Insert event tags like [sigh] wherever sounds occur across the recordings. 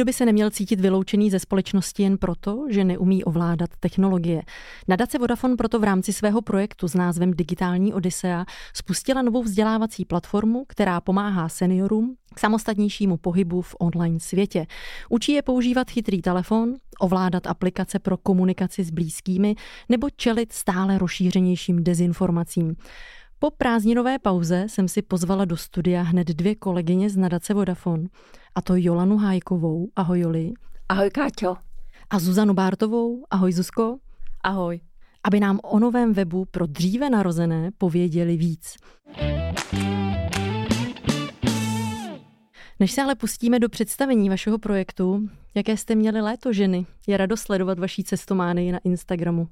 Nikdo by se neměl cítit vyloučený ze společnosti jen proto, že neumí ovládat technologie. Nadace Vodafone proto v rámci svého projektu s názvem Digitální Odisea spustila novou vzdělávací platformu, která pomáhá seniorům k samostatnějšímu pohybu v online světě. Učí je používat chytrý telefon, ovládat aplikace pro komunikaci s blízkými nebo čelit stále rozšířenějším dezinformacím. Po prázdninové pauze jsem si pozvala do studia hned dvě kolegyně z nadace Vodafone, a to Jolanu Hájkovou, ahoj Joli. Ahoj Káťo. A Zuzanu Bártovou, ahoj Zuzko. Ahoj. Aby nám o novém webu pro dříve narozené pověděli víc. Než se ale pustíme do představení vašeho projektu, jaké jste měli léto ženy, je radost sledovat vaší cestomány na Instagramu.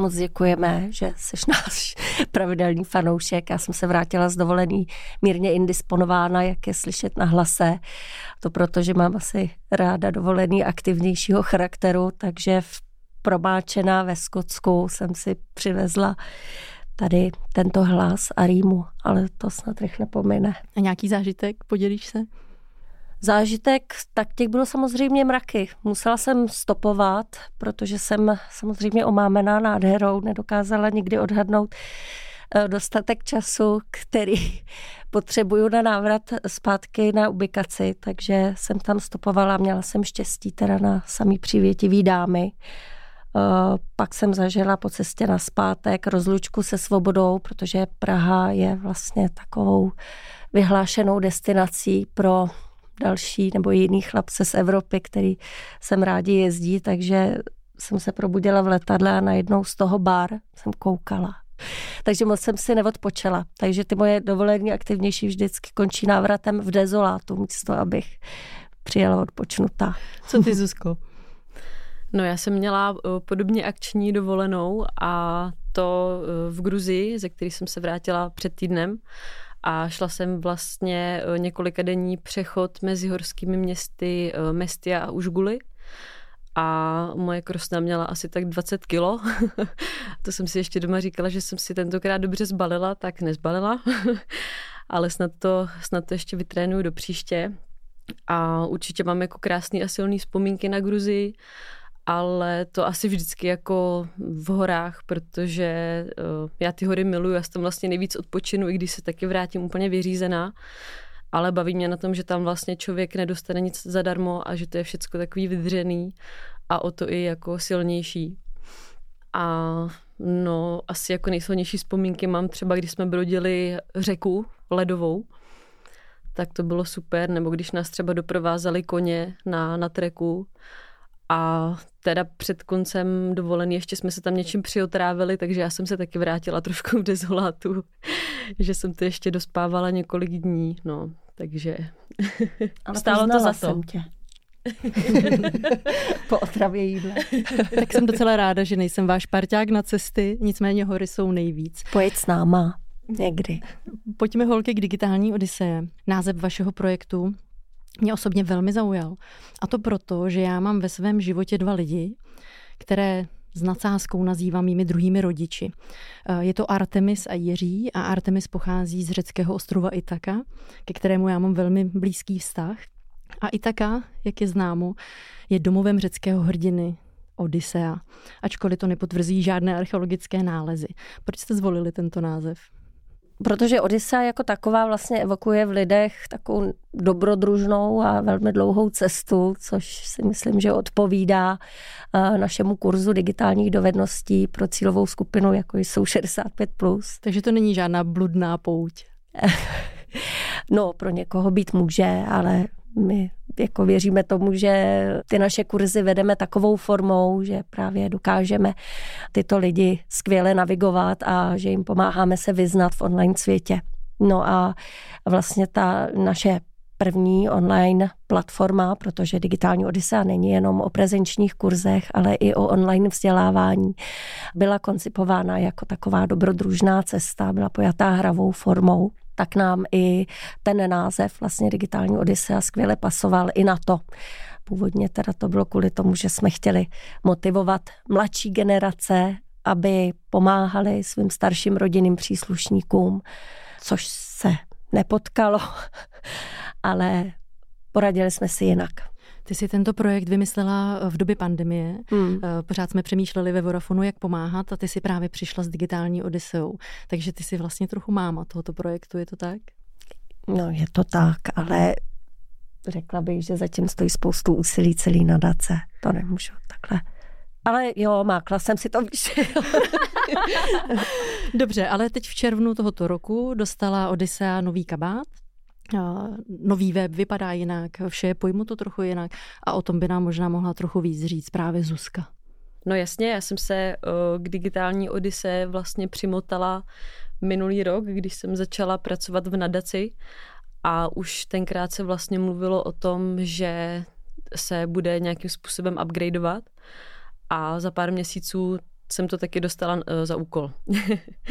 Moc děkujeme, že jsi náš [laughs] pravidelný fanoušek. Já jsem se vrátila z dovolený mírně indisponována, jak je slyšet na hlase. To proto, že mám asi ráda dovolený aktivnějšího charakteru, takže v promáčená ve Skotsku jsem si přivezla tady tento hlas a rýmu, ale to snad rychle pomine. A nějaký zážitek, podělíš se? Zážitek, tak těch bylo samozřejmě mraky. Musela jsem stopovat, protože jsem samozřejmě omámená nádherou, nedokázala nikdy odhadnout eh, dostatek času, který [laughs] potřebuju na návrat zpátky na ubikaci, takže jsem tam stopovala, měla jsem štěstí teda na samý přívětivý dámy. Eh, pak jsem zažila po cestě na zpátek rozlučku se svobodou, protože Praha je vlastně takovou vyhlášenou destinací pro další nebo jiný chlapce z Evropy, který sem rádi jezdí, takže jsem se probudila v letadle a najednou z toho bar jsem koukala. Takže moc jsem si neodpočela. Takže ty moje dovolení aktivnější vždycky končí návratem v dezolátu, místo abych přijela odpočnutá. Co ty, Zuzko? [laughs] No já jsem měla eh, podobně akční dovolenou a to eh, v Gruzii, ze který jsem se vrátila před týdnem a šla jsem vlastně eh, několika denní přechod mezi horskými městy eh, Mestia a Užguly a moje krosna měla asi tak 20 kilo. [laughs] to jsem si ještě doma říkala, že jsem si tentokrát dobře zbalila, tak nezbalila. [laughs] Ale snad to, snad to ještě vytrénuju do příště. A určitě mám jako krásný a silný vzpomínky na Gruzii ale to asi vždycky jako v horách, protože uh, já ty hory miluju, já tam vlastně nejvíc odpočinu, i když se taky vrátím úplně vyřízená, ale baví mě na tom, že tam vlastně člověk nedostane nic zadarmo a že to je všecko takový vydřený a o to i jako silnější. A no, asi jako nejsilnější vzpomínky mám třeba, když jsme brodili řeku ledovou, tak to bylo super, nebo když nás třeba doprovázali koně na, na treku, a teda před koncem dovolený ještě jsme se tam něčím přiotrávili, takže já jsem se taky vrátila trošku v dezolátu, [laughs] že jsem to ještě dospávala několik dní, no, takže [laughs] Ale stálo to za to. Jsem tě. [laughs] po otravě jídla. tak jsem docela ráda, že nejsem váš parťák na cesty, nicméně hory jsou nejvíc. Pojď s náma někdy. Pojďme holky k digitální Odiseje. Název vašeho projektu mě osobně velmi zaujal. A to proto, že já mám ve svém životě dva lidi, které s nadsázkou nazývám mými druhými rodiči. Eh, je to Artemis a Jiří a Artemis pochází z řeckého ostrova Itaka, ke kterému já mám velmi blízký vztah. A Itaka, jak je známo, je domovem řeckého hrdiny Odisea, ačkoliv to nepotvrzují žádné archeologické nálezy. Proč jste zvolili tento název? Protože Odisa jako taková vlastně evokuje v lidech takovou dobrodružnou a velmi dlouhou cestu, což si myslím, že odpovídá eh, našemu kurzu digitálních dovedností pro cílovou skupinu, jako jsou 65+. Plus. Takže to není žádná bludná pouť. [laughs] no, pro někoho být může, ale my jako věříme tomu, že ty naše kurzy vedeme takovou formou, že právě dokážeme tyto lidi skvěle navigovat a že jim pomáháme se vyznat v online světě. No a vlastně ta naše první online platforma, protože digitální Odisea není jenom o prezenčních kurzech, ale i o online vzdělávání. Byla koncipována jako taková dobrodružná cesta, byla pojatá hravou formou tak nám i ten název vlastně digitální Odisea skvěle pasoval i na to. Původně teda to bylo kvůli tomu, že jsme chtěli motivovat mladší generace, aby pomáhali svým starším rodinným příslušníkům, což se nepotkalo, [laughs] ale poradili jsme si jinak. Ty si tento projekt vymyslela v době pandemie. Hmm. Eh, pořád jsme přemýšleli ve Vodafonu, jak pomáhat a ty si právě přišla s digitální Odyseou. Takže ty si vlastně trochu máma tohoto projektu, je to tak? No, je to tak, ale řekla bych, že zatím stojí spoustu úsilí celý nadace. To nemůžu takhle. Ale jo, mákla jsem si to [laughs] Dobře, ale teď v červnu tohoto roku dostala Odisea nový kabát, nový web vypadá jinak, vše je pojmuto trochu jinak a o tom by nám možná mohla trochu víc říct právě Zuzka. No jasně, já jsem se k digitální Odise vlastně přimotala minulý rok, když jsem začala pracovat v nadaci a už tenkrát se vlastně mluvilo o tom, že se bude nějakým způsobem upgradeovat a za pár měsíců jsem to taky dostala za úkol. [laughs]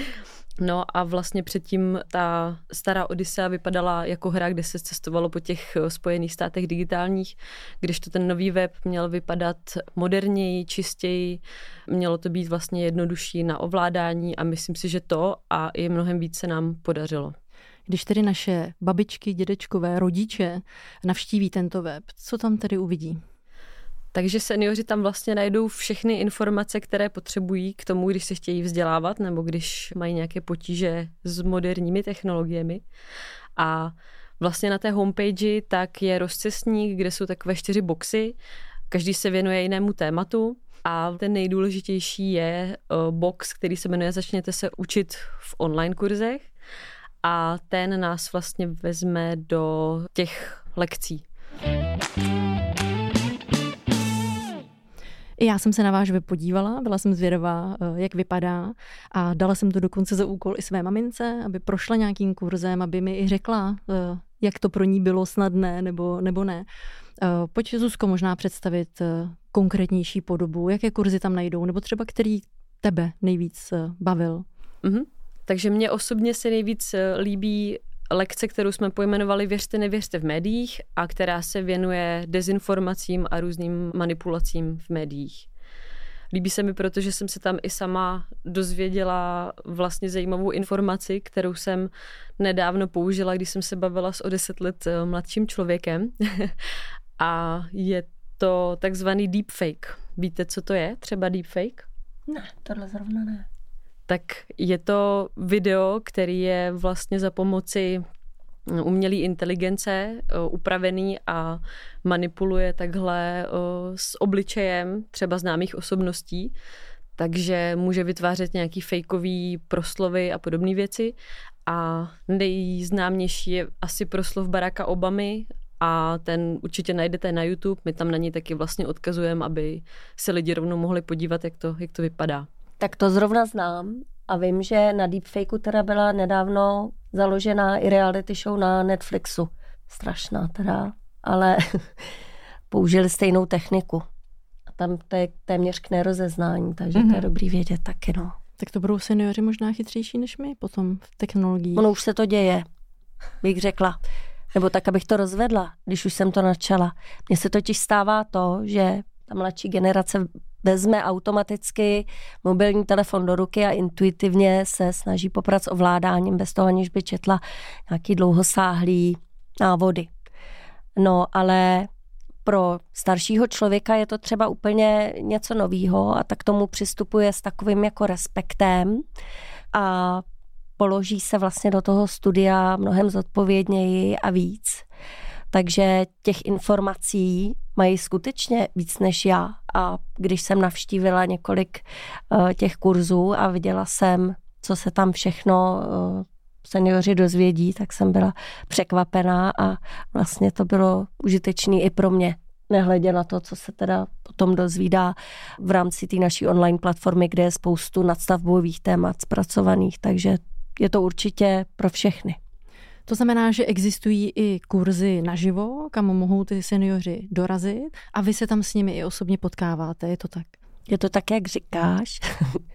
No a vlastně předtím ta stará Odyssea vypadala jako hra, kde se cestovalo po těch eh, spojených státech digitálních, kdežto ten nový web měl vypadat moderněji, čistěji, mělo to být vlastně jednodušší na ovládání a myslím si, že to a i mnohem více nám podařilo. Když tedy naše babičky, dědečkové, rodiče navštíví tento web, co tam tedy uvidí? Takže seniori tam vlastně najdou všechny informace, které potřebují k tomu, když se chtějí vzdělávat nebo když mají nějaké potíže s moderními technologiemi. A vlastně na té homepage tak je rozcestník, kde jsou takové čtyři boxy, každý se věnuje jinému tématu a ten nejdůležitější je eh, box, který se jmenuje Začněte se učit v online kurzech a ten nás vlastně vezme do těch lekcí. I já jsem se na váš web podívala, byla jsem zvědavá, eh, jak vypadá a dala jsem to dokonce za úkol i své mamince, aby prošla nějakým kurzem, aby mi i řekla, eh, jak to pro ní bylo snadné nebo, nebo ne. Eh, pojď Zuzko možná představit konkrétnější podobu, jaké kurzy tam najdou, nebo třeba který tebe nejvíc bavil. Mm-hmm. Takže mně osobně se nejvíc líbí lekce, kterou jsme pojmenovali Věřte, nevěřte v médiích a která se věnuje dezinformacím a různým manipulacím v médiích. Líbí se mi, protože jsem se tam i sama dozvěděla vlastně zajímavou informaci, kterou jsem nedávno použila, když jsem se bavila s o deset let eh, mladším člověkem. [laughs] a je to takzvaný deepfake. Víte, co to je? Třeba deepfake? Ne, tohle zrovna ne tak je to video, který je vlastně za pomoci umělé inteligence eh, upravený a manipuluje takhle eh, s obličejem třeba známých osobností, takže může vytvářet nějaký fejkový proslovy a podobné věci. A nejznámější je asi proslov Baracka Obamy a ten určitě najdete na YouTube. My tam na něj taky vlastně odkazujeme, aby se lidi rovnou mohli podívat, jak to, jak to vypadá. Tak to zrovna znám a vím, že na deepfakeu teda byla nedávno založená i reality show na Netflixu. Strašná teda, ale [laughs] použili stejnou techniku. A tam to je téměř k nerozeznání, takže mm-hmm. to je mhm. dobrý vědět taky, no. Tak to budou seniori možná chytřejší než my potom v technologii. Ono už se to děje, bych řekla. Nebo tak, abych to rozvedla, když už jsem to načala. Mně se totiž stává to, že ta mladší generace vezme automaticky mobilní telefon do ruky a intuitivně se snaží poprat s ovládáním bez toho, aniž by četla nějaký dlouhosáhlý návody. No, ale pro staršího člověka je to třeba úplně něco novýho a tak tomu přistupuje s takovým jako respektem a položí se vlastně do toho studia mnohem zodpovědněji a víc. Takže těch informací mají skutečně víc než já. A když jsem navštívila několik uh, těch kurzů a viděla jsem, co se tam všechno uh, seniori dozvědí, tak jsem byla překvapená a vlastně to bylo užitečné i pro mě. Nehledě na to, co se teda potom dozvídá v rámci té naší online platformy, kde je spoustu nadstavbových témat zpracovaných, takže je to určitě pro všechny. To znamená, že existují i kurzy naživo, kam mohou ty seniori dorazit a vy se tam s nimi i osobně potkáváte, je to tak? Je to tak, jak říkáš.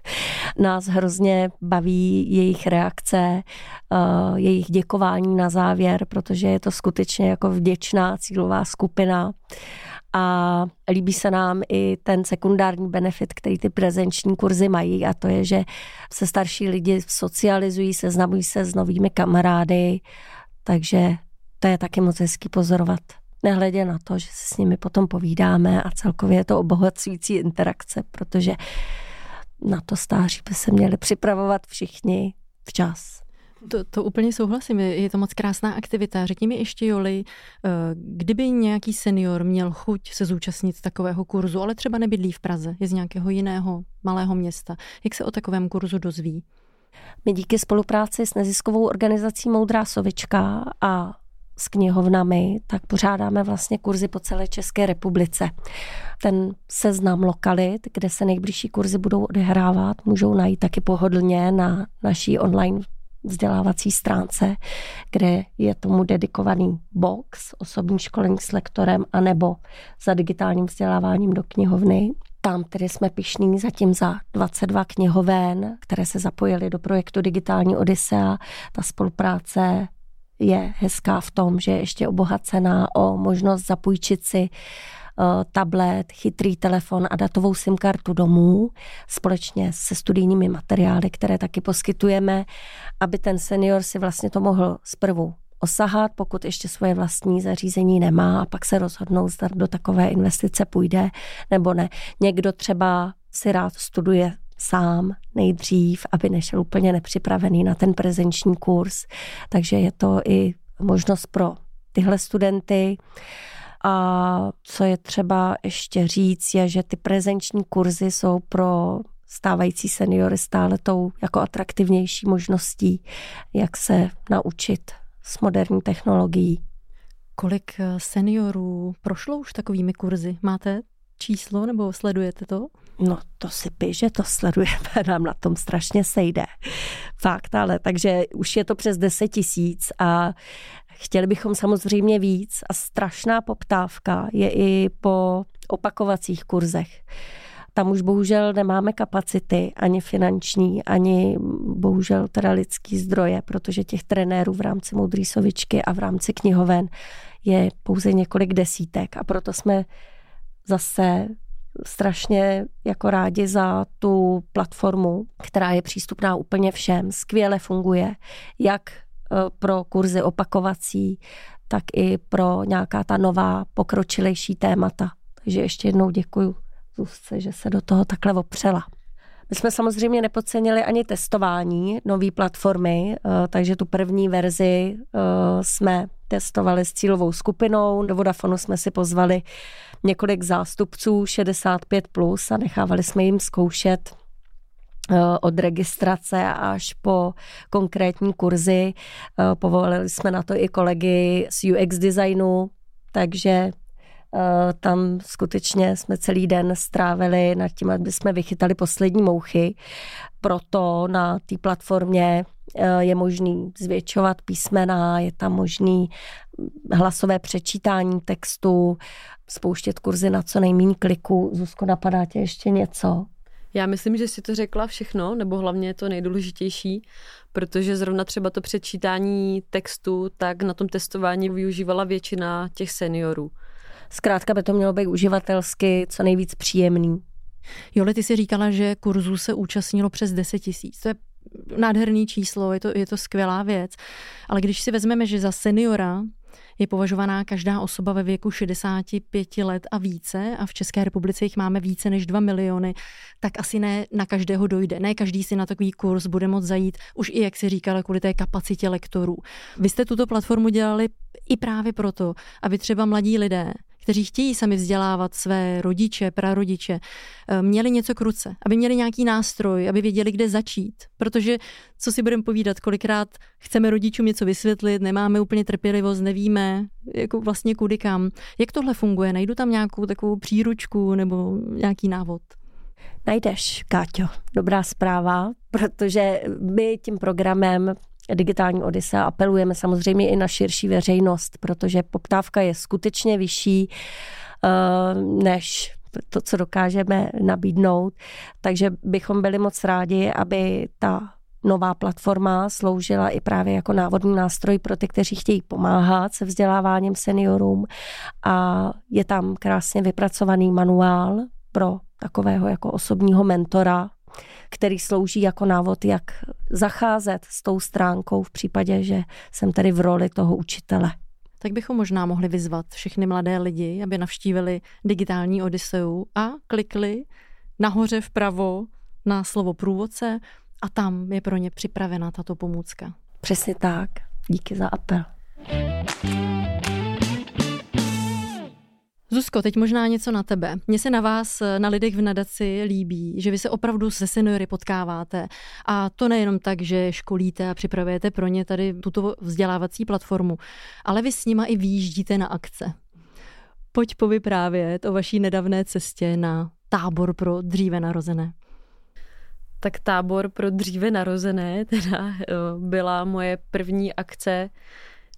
[laughs] Nás hrozně baví jejich reakce, eh, jejich děkování na závěr, protože je to skutečně jako vděčná cílová skupina a líbí se nám i ten sekundární benefit, který ty prezenční kurzy mají a to je, že se starší lidi socializují, seznamují se s novými kamarády, takže to je taky moc hezký pozorovat. Nehledě na to, že se s nimi potom povídáme a celkově je to obohacující interakce, protože na to stáří by se měli připravovat všichni včas. To, to úplně souhlasím, je to moc krásná aktivita. Řekni mi ještě, Joli, eh, kdyby nějaký senior měl chuť se zúčastnit takového kurzu, ale třeba nebydlí v Praze, je z nějakého jiného malého města, jak se o takovém kurzu dozví? My díky spolupráci s neziskovou organizací Moudrá sovička a s knihovnami, tak pořádáme vlastně kurzy po celé České republice. Ten seznam lokalit, kde se nejbližší kurzy budou odehrávat, můžou najít taky pohodlně na naší online vzdělávací stránce, kde je tomu dedikovaný box, osobní školení s lektorem, anebo za digitálním vzděláváním do knihovny. Tam tedy jsme pišní zatím za 22 knihoven, které se zapojily do projektu Digitální Odisea. Ta spolupráce je hezká v tom, že je ještě obohacená o možnost zapůjčit si tablet, chytrý telefon a datovou SIM kartu domů společně se studijními materiály, které taky poskytujeme, aby ten senior si vlastně to mohl zprvu osahat, pokud ještě svoje vlastní zařízení nemá a pak se rozhodnou, zda do takové investice půjde nebo ne. Někdo třeba si rád studuje sám nejdřív, aby nešel úplně nepřipravený na ten prezenční kurz. Takže je to i možnost pro tyhle studenty. A co je třeba ještě říct, je, že ty prezenční kurzy jsou pro stávající seniory stále tou jako atraktivnější možností, jak se naučit s moderní technologií. Kolik eh, seniorů prošlo už takovými kurzy? Máte číslo nebo sledujete to? No to si pí, že to sledujeme, [laughs] nám na tom strašně sejde. Fakt, ale takže už je to přes 10 tisíc a Chtěli bychom samozřejmě víc a strašná poptávka je i po opakovacích kurzech. Tam už bohužel nemáme kapacity, ani finanční, ani bohužel teda lidský zdroje, protože těch trenérů v rámci Moudrý sovičky a v rámci knihoven je pouze několik desítek a proto jsme zase strašně jako rádi za tu platformu, která je přístupná úplně všem, skvěle funguje, jak pro kurzy opakovací, tak i pro nějaká ta nová pokročilejší témata. Takže ještě jednou děkuji Zuzce, že se do toho takhle opřela. My jsme samozřejmě nepodcenili ani testování nové platformy, eh, takže tu první verzi eh, jsme testovali s cílovou skupinou. Do Vodafonu jsme si pozvali několik zástupců 65+, plus a nechávali jsme jim zkoušet Eh, od registrace až po konkrétní kurzy. Eh, povolili jsme na to i kolegy z UX designu, takže eh, tam skutečně jsme celý den strávili nad tím, aby jsme vychytali poslední mouchy. Proto na té platformě je možný zvětšovat písmena, je tam možný hlasové přečítání textu, spouštět kurzy na co nejméně kliku. Zuzko, napadá tě ještě něco? Já myslím, že si to řekla všechno, nebo hlavně to nejdůležitější, protože zrovna třeba to přečítání textu, tak na tom testování využívala většina těch seniorů. Zkrátka by to mělo být uživatelsky co nejvíc příjemný. Jole, ty si říkala, že kurzů se účastnilo přes 10 tisíc. To je nádherný číslo, je to, je to skvělá věc. Ale když si vezmeme, že za seniora je považovaná každá osoba ve věku 65 let a více a v České republice jich máme více než 2 miliony, tak asi ne na každého dojde. Ne každý si na takový kurz bude moct zajít, už i jak si říkala, kvůli té kapacitě lektorů. Vy jste tuto platformu dělali i právě proto, aby třeba mladí lidé kteří chtějí sami vzdělávat své rodiče, prarodiče, eh, měli něco k ruce, aby měli nějaký nástroj, aby věděli, kde začít. Protože, co si budeme povídat, kolikrát chceme rodičům něco vysvětlit, nemáme úplně trpělivost, nevíme, jako vlastně kudy kam. Jak tohle funguje? Najdu tam nějakou takovou příručku nebo nějaký návod? Najdeš, Káťo, dobrá zpráva, protože my tím programem digitální Odise a apelujeme samozřejmě i na širší veřejnost, protože poptávka je skutečně vyšší eh, než to, co dokážeme nabídnout. Takže bychom byli moc rádi, aby ta nová platforma sloužila i právě jako návodný nástroj pro ty, kteří chtějí pomáhat se vzděláváním seniorům a je tam krásně vypracovaný manuál pro takového jako osobního mentora, který slouží jako návod, jak zacházet s tou stránkou v případě, že jsem tedy v roli toho učitele. Tak bychom možná mohli vyzvat všechny mladé lidi, aby navštívili digitální Odiseu a klikli nahoře vpravo na slovo průvodce a tam je pro ně připravena tato pomůcka. Přesně tak. Díky za apel. Zuzko, teď možná něco na tebe. Mně se na vás, na lidech v nadaci líbí, že vy se opravdu se seniory potkáváte. A to nejenom tak, že školíte a připravujete pro ně tady tuto vzdělávací platformu, ale vy s nima i výjíždíte na akce. Pojď povyprávět o vaší nedávné cestě na tábor pro dříve narozené. Tak tábor pro dříve narozené [laughs] teda eh, byla moje první akce,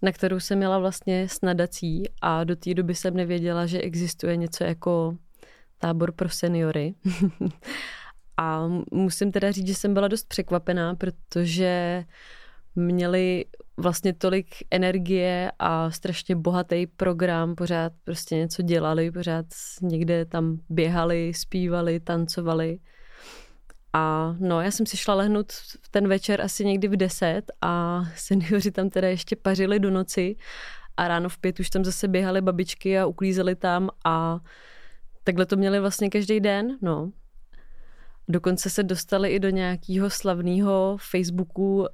na kterou jsem měla vlastně s nadací a do té doby jsem nevěděla, že existuje něco jako tábor pro seniory. [laughs] a musím teda říct, že jsem byla dost překvapená, protože měli vlastně tolik energie a strašně bohatý program, pořád prostě něco dělali, pořád někde tam běhali, zpívali, tancovali. A no, já jsem si šla lehnout ten večer asi někdy v deset a seniori tam teda ještě pařili do noci a ráno v pět už tam zase běhaly babičky a uklízeli tam a takhle to měli vlastně každý den, no. Dokonce se dostali i do nějakého slavného Facebooku uh,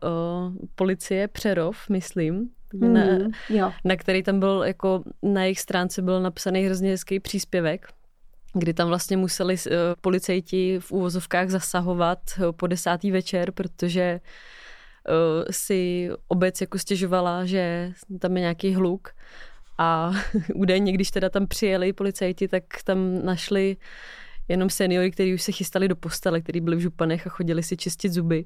policie Přerov, myslím, mm, na, jo. na který tam byl jako na jejich stránce byl napsaný hrozně hezký příspěvek kdy tam vlastně museli uh, policejti v úvozovkách zasahovat uh, po desátý večer, protože uh, si obec jako stěžovala, že tam je nějaký hluk a [laughs] údajně, když teda tam přijeli policajti, tak tam našli jenom seniory, kteří už se chystali do postele, kteří byli v županech a chodili si čistit zuby.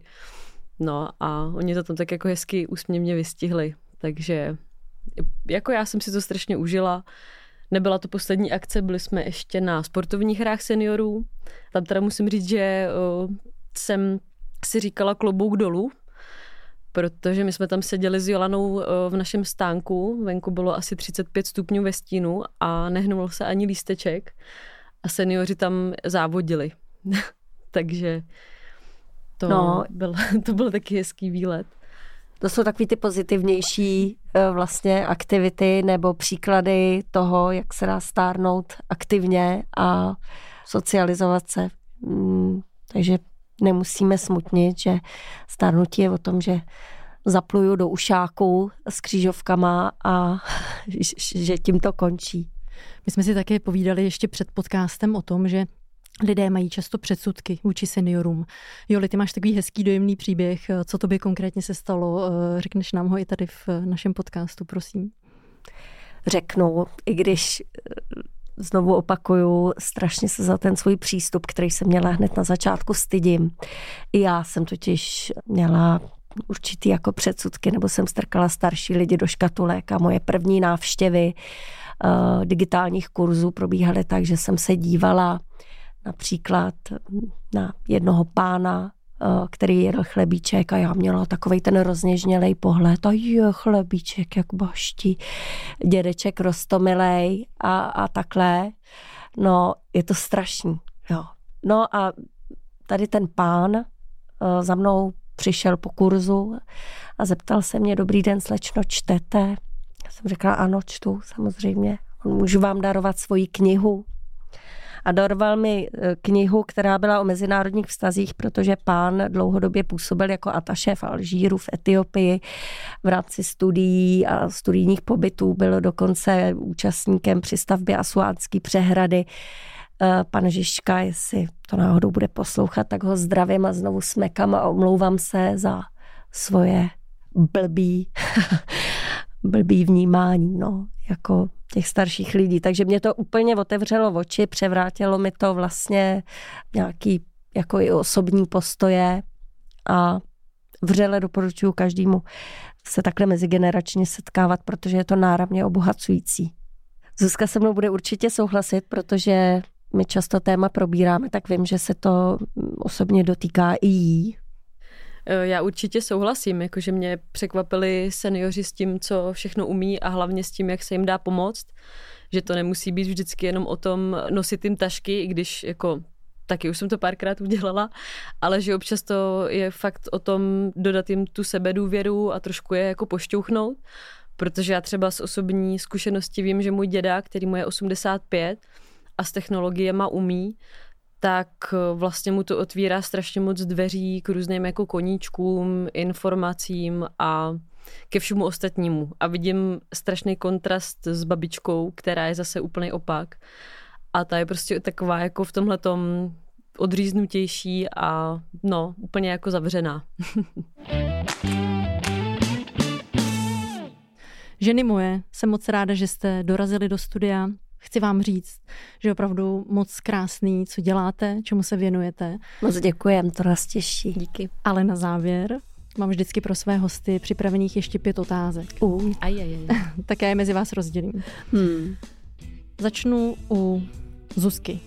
No a oni to tam tak jako hezky úsměvně vystihli. Takže jako já jsem si to strašně užila. Nebyla to poslední akce, byli jsme ještě na sportovních hrách seniorů. Tam teda musím říct, že jsem si říkala klobouk dolů, protože my jsme tam seděli s Jolanou v našem stánku, venku bylo asi 35 stupňů ve stínu a nehnul se ani lísteček a seniori tam závodili. [laughs] Takže to, no. byl, [laughs] to byl taky hezký výlet. To jsou takový ty pozitivnější vlastně aktivity nebo příklady toho, jak se dá stárnout aktivně a socializovat se. Mm, takže nemusíme smutnit, že stárnutí je o tom, že zapluju do ušáku s křížovkama a [laughs] že tím to končí. My jsme si také povídali ještě před podcastem o tom, že lidé mají často předsudky vůči seniorům. Joli, ty máš takový hezký dojemný příběh. Co to by konkrétně se stalo? Eh, řekneš nám ho i tady v našem podcastu, prosím. Řeknu, i když eh, znovu opakuju, strašně se za ten svůj přístup, který jsem měla hned na začátku, stydím. I já jsem totiž měla určitý jako předsudky, nebo jsem strkala starší lidi do škatulek a moje první návštěvy uh, digitálních kurzů probíhaly tak, že jsem se dívala například na jednoho pána, eh, který jedl chlebíček a já měla takový ten rozněžnělej pohled a je chlebíček, jak baští, dědeček rostomilej a, a takhle. No, je to strašný, jo. No a tady ten pán eh, za mnou přišel po kurzu a zeptal se mě, dobrý den, slečno, čtete? Já jsem řekla, ano, čtu, samozřejmě. Můžu vám darovat svoji knihu? A dorval mi e, knihu, která byla o mezinárodních vztazích, protože pán dlouhodobě působil jako ataše v Alžíru, v Etiopii v rámci studií a studijních pobytů, byl dokonce účastníkem při stavbě Asuánské přehrady. E, pan Žižka, jestli to náhodou bude poslouchat, tak ho zdravím a znovu smekám a omlouvám se za svoje blbý, [laughs] blbý vnímání, no, jako těch starších lidí. Takže mě to úplně otevřelo oči, převrátilo mi to vlastně nějaký jako i osobní postoje a vřele doporučuji každému se takhle mezigeneračně setkávat, protože je to náramně obohacující. Zuzka se mnou bude určitě souhlasit, protože my často téma probíráme, tak vím, že se to osobně dotýká i jí. Eh, já určitě souhlasím, jakože mě překvapili seniori s tím, co všechno umí a hlavně s tím, jak se jim dá pomoct, že to nemusí být vždycky jenom o tom nosit jim tašky, i když jako taky už jsem to párkrát udělala, ale že občas to je fakt o tom dodat jim tu sebedůvěru a trošku je jako pošťouchnout, protože já třeba z osobní zkušenosti vím, že můj děda, který mu je 85 a s technologiemi umí, tak vlastně mu to otvírá strašně moc dveří k různým jako koníčkům, informacím a ke všemu ostatnímu. A vidím strašný kontrast s babičkou, která je zase úplný opak. A ta je prostě taková jako v tomhle odříznutější a no, úplně jako zavřená. [laughs] Ženy moje, jsem moc ráda, že jste dorazili do studia. Chci vám říct, že je opravdu moc krásný, co děláte, čemu se věnujete. Moc děkujem, to nás těší. Díky. Ale na závěr mám vždycky pro své hosty připravených ještě pět otázek. Uh. Aj. [laughs] tak já je mezi vás rozdělím. Hmm. Začnu u Zuzky.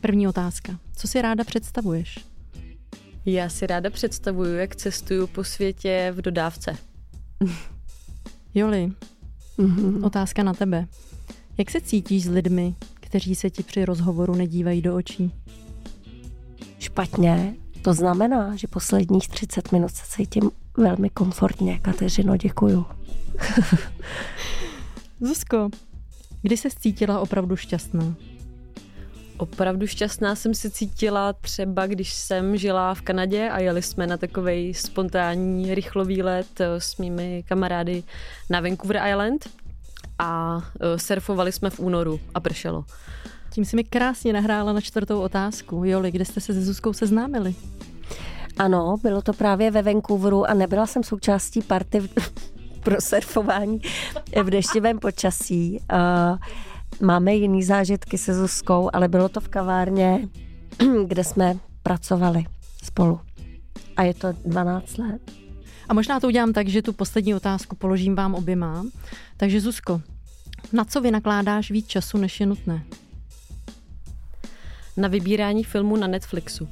První otázka. Co si ráda představuješ? Já si ráda představuju, jak cestuju po světě v dodávce. Joli, Mm-hmm. otázka na tebe. Jak se cítíš s lidmi, kteří se ti při rozhovoru nedívají do očí? Špatně. To znamená, že posledních 30 minut se cítím velmi komfortně. Kateřino, děkuju. [laughs] Zuzko, kdy se cítila opravdu šťastná? Opravdu šťastná jsem se cítila třeba, když jsem žila v Kanadě a jeli jsme na takový spontánní rychlový let eh, s mými kamarády na Vancouver Island a eh, surfovali jsme v únoru a pršelo. Tím si mi krásně nahrála na čtvrtou otázku. Joli, kde jste se se Zuzkou seznámili? Ano, bylo to právě ve Vancouveru a nebyla jsem součástí party v- [laughs] pro surfování v deštivém počasí. Uh, Máme jiný zážitky se Zuzkou, ale bylo to v kavárně, [clears throat] kde jsme pracovali spolu. A je to 12 let. A možná to udělám tak, že tu poslední otázku položím vám oběma. Takže Zuzko, na co vynakládáš víc času, než je nutné? Na vybírání filmů na Netflixu.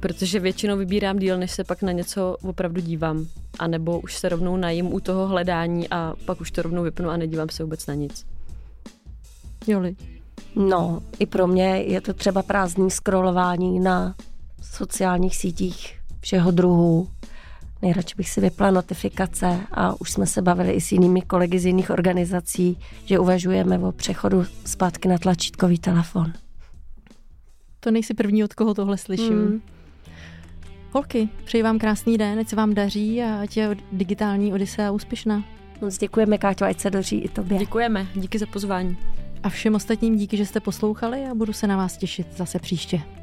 Protože většinou vybírám díl, než se pak na něco opravdu dívám. A nebo už se rovnou najím u toho hledání a pak už to rovnou vypnu a nedívám se vůbec na nic. Joli, No, i pro mě je to třeba prázdný scrollování na sociálních sítích všeho druhu. Nejradši bych si vypla notifikace a už jsme se bavili i s jinými kolegy z jiných organizací, že uvažujeme o přechodu zpátky na tlačítkový telefon. to nejsi první, od koho tohle slyším. Mm. Holky, přeji vám krásný den, ať se vám daří a ať je digitální Odisea úspěšná. Moc děkujeme, Káťo, ať se doří i tobě. Děkujeme, díky za pozvání. A všem ostatním díky, že jste poslouchali a budu se na vás těšit zase příště.